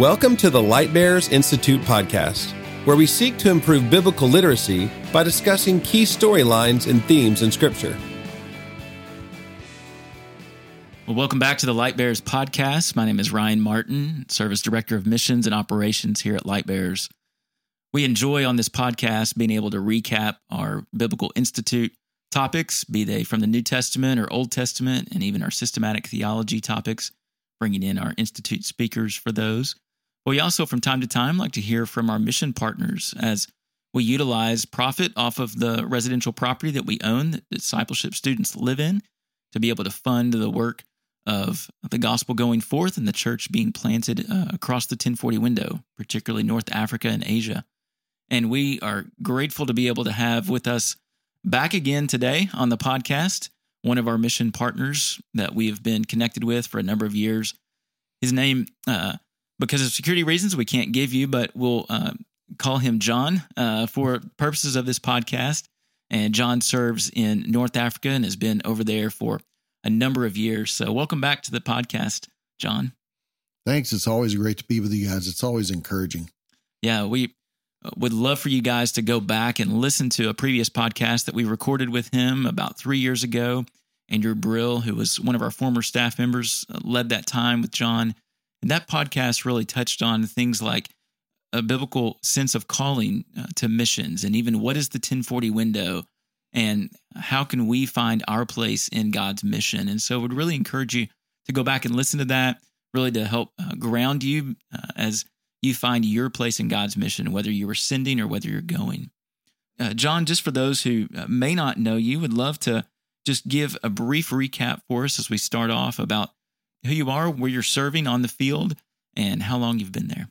Welcome to the Light Bearers Institute podcast, where we seek to improve biblical literacy by discussing key storylines and themes in Scripture. Well, welcome back to the Light Bearers podcast. My name is Ryan Martin, Service Director of Missions and Operations here at Light Bearers. We enjoy on this podcast being able to recap our Biblical Institute topics, be they from the New Testament or Old Testament, and even our systematic theology topics, bringing in our Institute speakers for those. We also, from time to time, like to hear from our mission partners as we utilize profit off of the residential property that we own that discipleship students live in to be able to fund the work of the gospel going forth and the church being planted uh, across the 1040 window, particularly North Africa and Asia. And we are grateful to be able to have with us back again today on the podcast one of our mission partners that we have been connected with for a number of years. His name, uh, because of security reasons, we can't give you, but we'll uh, call him John uh, for purposes of this podcast. And John serves in North Africa and has been over there for a number of years. So, welcome back to the podcast, John. Thanks. It's always great to be with you guys. It's always encouraging. Yeah, we uh, would love for you guys to go back and listen to a previous podcast that we recorded with him about three years ago. Andrew Brill, who was one of our former staff members, uh, led that time with John. And that podcast really touched on things like a biblical sense of calling uh, to missions and even what is the 1040 window and how can we find our place in God's mission. And so I would really encourage you to go back and listen to that, really to help uh, ground you uh, as you find your place in God's mission, whether you are sending or whether you're going. John, just for those who may not know you, would love to just give a brief recap for us as we start off about who you are, where you're serving on the field, and how long you've been there.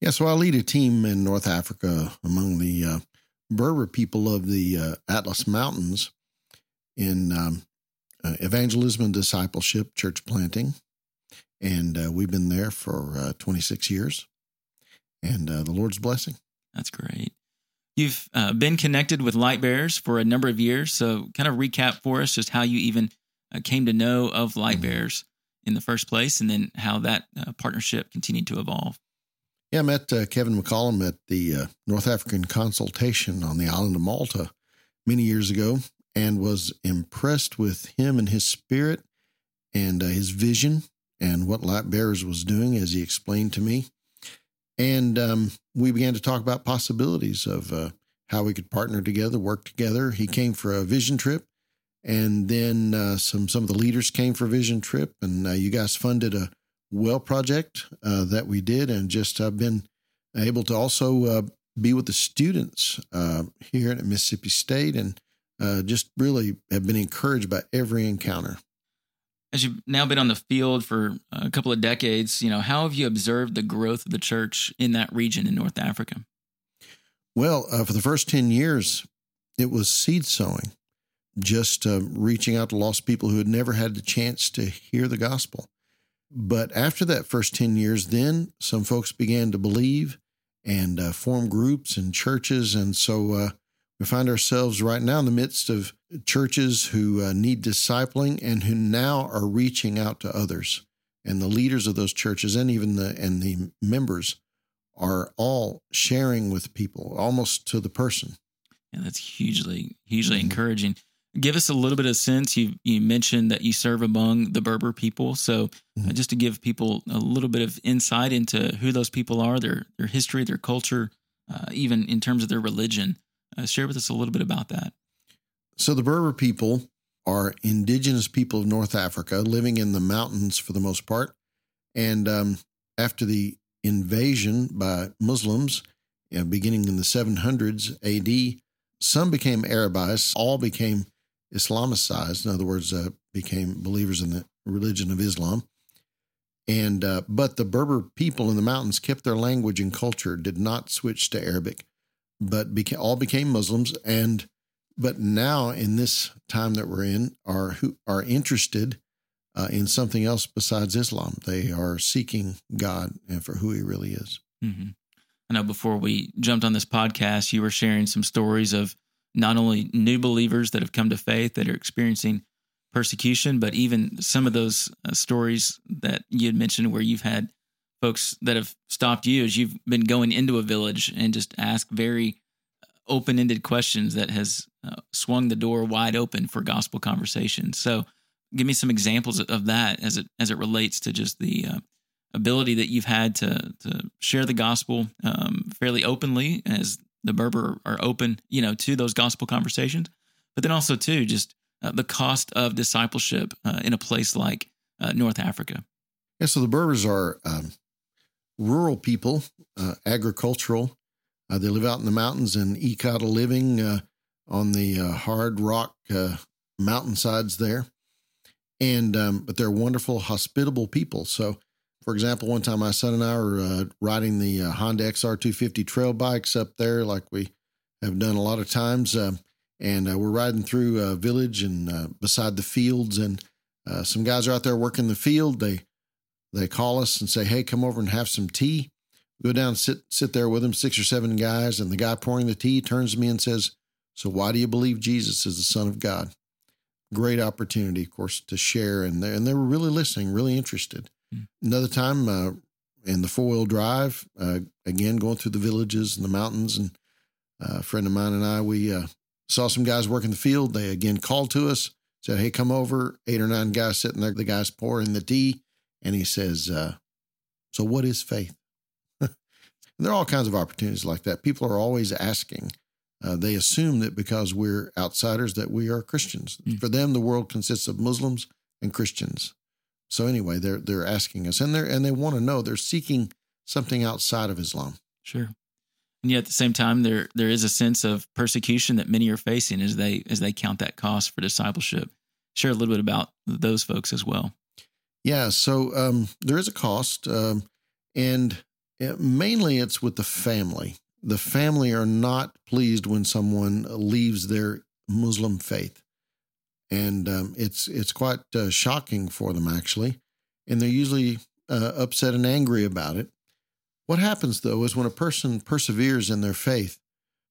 Yeah, so I lead a team in North Africa among the uh, Berber people of the uh, Atlas Mountains in um, uh, evangelism and discipleship, church planting. And uh, we've been there for uh, 26 years. And uh, the Lord's blessing. That's great. You've been connected with Light Bearers for a number of years. So, kind of recap for us just how you even came to know of Light mm-hmm. Bearers in the first place, and then how that uh, partnership continued to evolve. Yeah, I met uh, Kevin McCollum at the uh, North African consultation on the island of Malta many years ago and was impressed with him and his spirit and uh, his vision and what Light Bearers was doing as he explained to me. And um, we began to talk about possibilities of uh, how we could partner together, work together. He came for a vision trip and then uh, some some of the leaders came for Vision Trip, and uh, you guys funded a well project uh, that we did, and just I've been able to also uh, be with the students uh, here at Mississippi State, and uh, just really have been encouraged by every encounter. As you've now been on the field for a couple of decades, you know how have you observed the growth of the church in that region in North Africa? Well, for the first ten years, it was seed sowing just uh, reaching out to lost people who had never had the chance to hear the gospel. But after that first 10 years, then some folks began to believe and uh, form groups and churches. And so uh, we find ourselves right now in the midst of churches who uh, need discipling and who now are reaching out to others. And the leaders of those churches and even the and the members are all sharing with people almost to the person. Yeah, that's hugely, hugely mm-hmm. encouraging give us a little bit of sense. You you mentioned that you serve among the Berber people, so mm-hmm. uh, just to give people a little bit of insight into who those people are, their their history, their culture, uh, even in terms of their religion. Uh, share with us a little bit about that. So the Berber people are indigenous people of North Africa, living in the mountains for the most part, and um, after the invasion by Muslims, beginning in the 700s AD. Some became Arabized, all became Islamicized, in other words, uh, became believers in the religion of Islam. And uh, but the Berber people in the mountains kept their language and culture, did not switch to Arabic, but beca- all became Muslims. And but now in this time that we're in, are who are interested uh, in something else besides Islam. They are seeking God and for who He really is. Mm-hmm. I know before we jumped on this podcast, you were sharing some stories of not only new believers that have come to faith that are experiencing persecution, but even some of those uh, stories that you had mentioned where you've had folks that have stopped you as you've been going into a village and just ask very open ended questions that has uh, swung the door wide open for gospel conversations. So, give me some examples of that as it as it relates to just the uh, ability that you've had to to share the gospel um, fairly openly as the Berber are open, you know, to those gospel conversations, but then also too just uh, the cost of discipleship uh, in a place like uh, North Africa. Yeah, so the Berbers are um, rural people, uh, agricultural. Uh, they live out in the mountains and eke out a living uh, on the hard rock mountainsides there. And um, but they're wonderful, hospitable people. So, for example, one time my son and I were riding the Honda XR250 trail bikes up there, like we have done a lot of times. Um, and uh, we're riding through a village and uh, beside the fields and uh, some guys are out there working the field they they call us and say hey come over and have some tea go down sit sit there with them six or seven guys and the guy pouring the tea turns to me and says so why do you believe jesus is the son of god great opportunity of course to share and they, and they were really listening really interested. Another time uh, in the four-wheel drive uh, again going through the villages and the mountains and uh, a friend of mine and i we Saw some guys working the field. They again called to us, said, Hey, come over. Eight or nine guys sitting there. The guy's pouring the tea. And he says, uh, So what is faith? and there are all kinds of opportunities like that. People are always asking. Uh, they assume that because we're outsiders that we are Christians. Mm. For them, the world consists of Muslims and Christians. So anyway, they're they're asking us, and they and they want to know. They're seeking something outside of Islam. Sure and yet at the same time there there is a sense of persecution that many are facing as they as they count that cost for discipleship share a little bit about those folks as well yeah so um, there is a cost um, and it, mainly it's with the family the family are not pleased when someone leaves their muslim faith and um, it's it's quite uh, shocking for them actually and they're usually uh, upset and angry about it what happens, though, is when a person perseveres in their faith,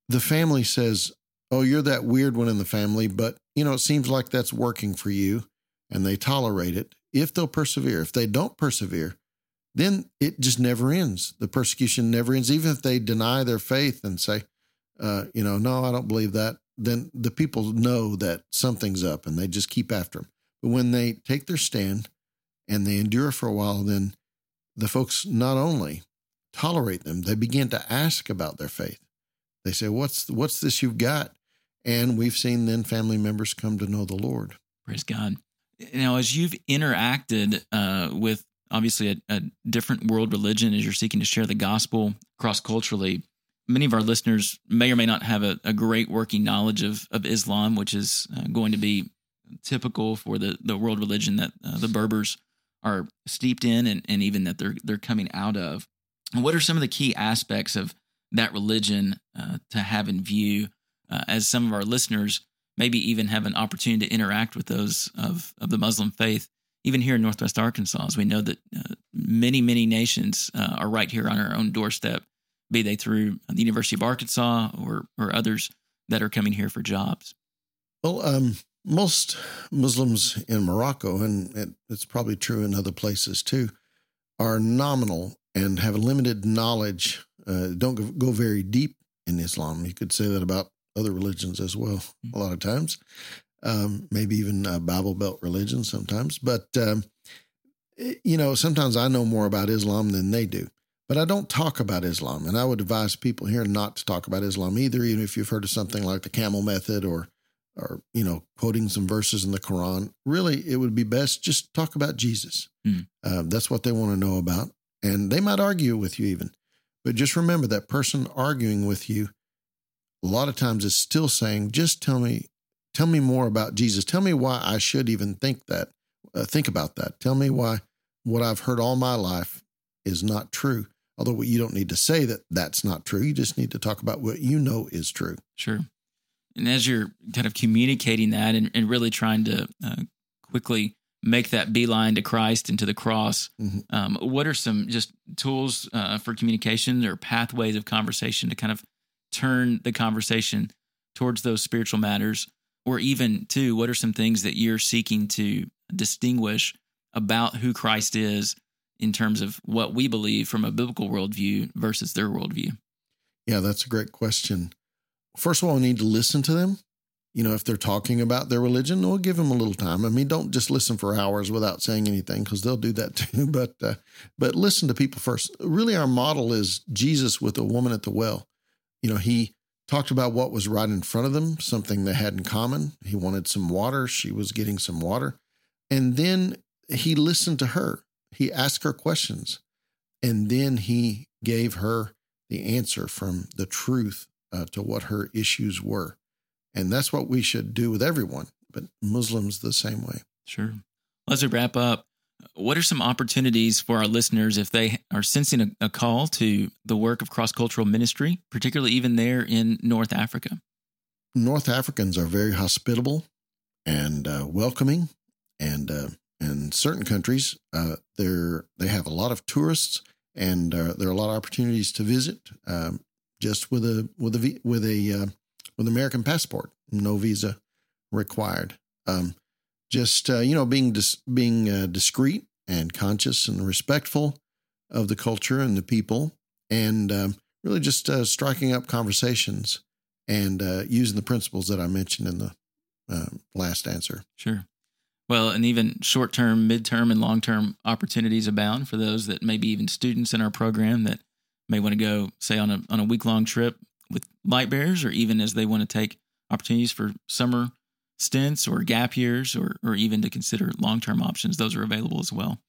the family says, Oh, you're that weird one in the family, but, you know, it seems like that's working for you, and they tolerate it if they'll persevere. If they don't persevere, then it just never ends. The persecution never ends. Even if they deny their faith and say, uh, you know, no, I don't believe that, then the people know that something's up and they just keep after them. But when they take their stand and they endure for a while, then the folks not only tolerate them. They begin to ask about their faith. They say, "What's what's this you've got?" And we've seen then family members come to know the Lord. Praise God. Now, as you've interacted uh, with obviously a, a, different world religion as you're seeking to share the gospel cross culturally, many of our listeners may or may not have a, a great working knowledge of, of Islam, which is uh, going to be typical for the, the world religion that uh, the Berbers are steeped in and, and even that they're they're coming out of. What are some of the key aspects of that religion uh, to have in view uh, as some of our listeners maybe even have an opportunity to interact with those of, of the Muslim faith, even here in Northwest Arkansas, as we know that uh, many, many nations uh, are right here on our own doorstep, be they through the University of Arkansas or, or others that are coming here for jobs? Well, um, most Muslims in Morocco, and it, it's probably true in other places too, are nominal and have a limited knowledge, uh, don't go very deep in Islam. You could say that about other religions as well, a lot of times, um, maybe even uh, Bible Belt religions sometimes. But, um, eh, you know, sometimes I know more about Islam than they do. But I don't talk about Islam. And I would advise people here not to talk about Islam either, even if you've heard of something like the camel method or or you know quoting some verses in the quran really it would be best just talk about jesus mm. uh, that's what they want to know about and they might argue with you even. But just remember that person arguing with you a lot of times is still saying, just tell me, tell me more about Jesus. Tell me why I should even think that, uh, think about that. Tell me why what I've heard all my life is not true. Although you don't need to say that that's not true. You just need to talk about what you know is true. Sure. And as you're kind of communicating that and, and really trying to uh, quickly make that beeline to Christ and to the cross. Mm-hmm. Um, what are some just tools uh, for communication or pathways of conversation to kind of turn the conversation towards those spiritual matters? Or even, too, what are some things that you're seeking to distinguish about who Christ is in terms of what we believe from a biblical worldview versus their worldview? Yeah, that's a great question. First of all, we need to listen to them. You know, if they're talking about their religion, we'll give them a little time. I mean, don't just listen for hours without saying anything because they'll do that too. But uh, but listen to people first. Really, our model is Jesus with a woman at the well. You know, he talked about what was right in front of them, something they had in common. He wanted some water. She was getting some water. And then he listened to her. He asked her questions. And then he gave her the answer from the truth uh, to what her issues were. And that's what we should do with everyone, but Muslims the same way. Sure. Let's wrap up. What are some opportunities for our listeners if they are sensing a, a call to the work of cross cultural ministry, particularly even there in North Africa? North Africans are very hospitable and uh, welcoming, and uh, in certain countries, uh, they have a lot of tourists, and uh, there are a lot of opportunities to visit um, just with a with a with a uh, with American passport, no visa required. Um, just uh, you know being dis- being uh, discreet and conscious and respectful of the culture and the people, and um, really just uh, striking up conversations and using the principles that I mentioned in the uh, last answer. Sure. Well, and even short term, mid term, and long term opportunities abound for those that maybe even students in our program that may want to go, say, on a on a week long trip with light bearers, or even as they want to take opportunities for summer stints or gap years or, or even to consider long term options, those are available as well.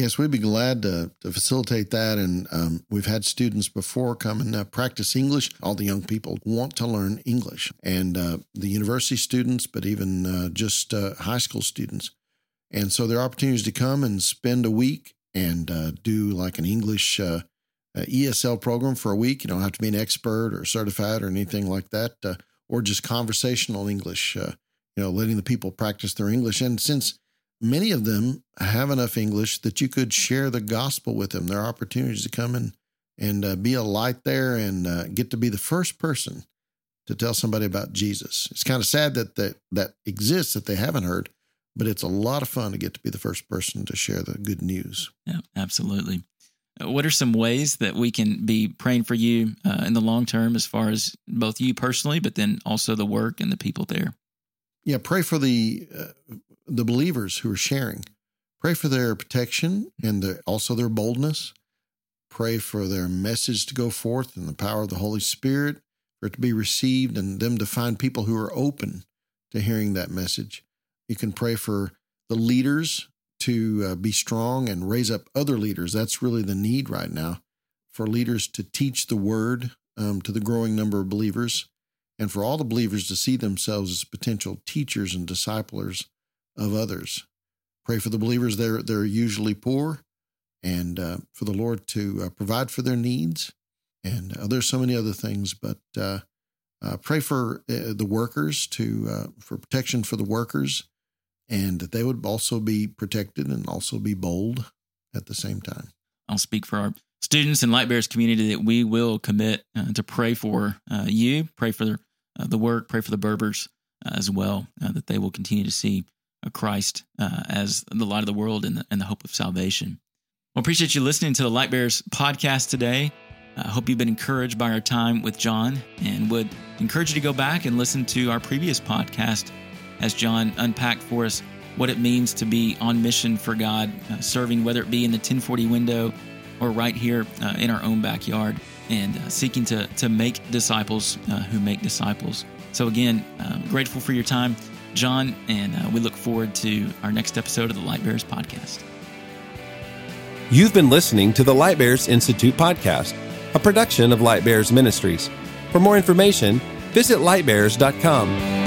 Yes, we'd be glad to, to facilitate that. And um, we've had students before come and uh, practice English. All the young people want to learn English, and uh, the university students, but even uh, just uh, high school students. And so there are opportunities to come and spend a week and uh, do like an English uh, ESL program for a week. You don't have to be an expert or certified or anything like that, or just conversational English you know, letting the people practice their English. And since many of them have enough English that you could share the gospel with them, there are opportunities to come in and uh, be a light there and uh, get to be the first person to tell somebody about Jesus. It's kind of sad that that, that exists that they haven't heard, but it's a lot of fun to get to be the first person to share the good news. Yeah, absolutely. Uh, what are some ways that we can be praying for you uh, in the long term, as far as both you personally, but then also the work and the people there? yeah, pray for the uh, the believers who are sharing. Pray for their protection and also their boldness. Pray for their message to go forth and the power of the Holy Spirit for it to be received and them to find people who are open to hearing that message. You can pray for the leaders to uh, be strong and raise up other leaders. That's really the need right now for leaders to teach the word um, to the growing number of believers and for all the believers to see themselves as potential teachers and disciplers of others. Pray for the believers; they're they're usually poor, and uh, for the Lord to uh, provide for their needs. And uh, there's so many other things, but uh, uh, pray for uh, the workers to for protection for the workers, and that they would also be protected and also be bold at the same time. I'll speak for our students and Light Bearers community that we will commit to pray for you, pray for uh, the work, pray for the Berbers as well, that they will continue to see Christ as the light of the world and the, and the hope of salvation. Well, appreciate you listening to the Light Bearers podcast today. I hope you've been encouraged by our time with John and would encourage you to go back and listen to our previous podcast as John unpacked for us what it means to be on mission for God, uh, serving whether it be in the 1040 window or right here uh, in our own backyard and uh, seeking to, to make disciples uh, who make disciples. So, again, uh, grateful for your time, John, and uh, we look forward to our next episode of the Light Bearers podcast. You've been listening to the Light Bearers Institute podcast, a production of Light Bearers Ministries. For more information, visit lightbearers.com.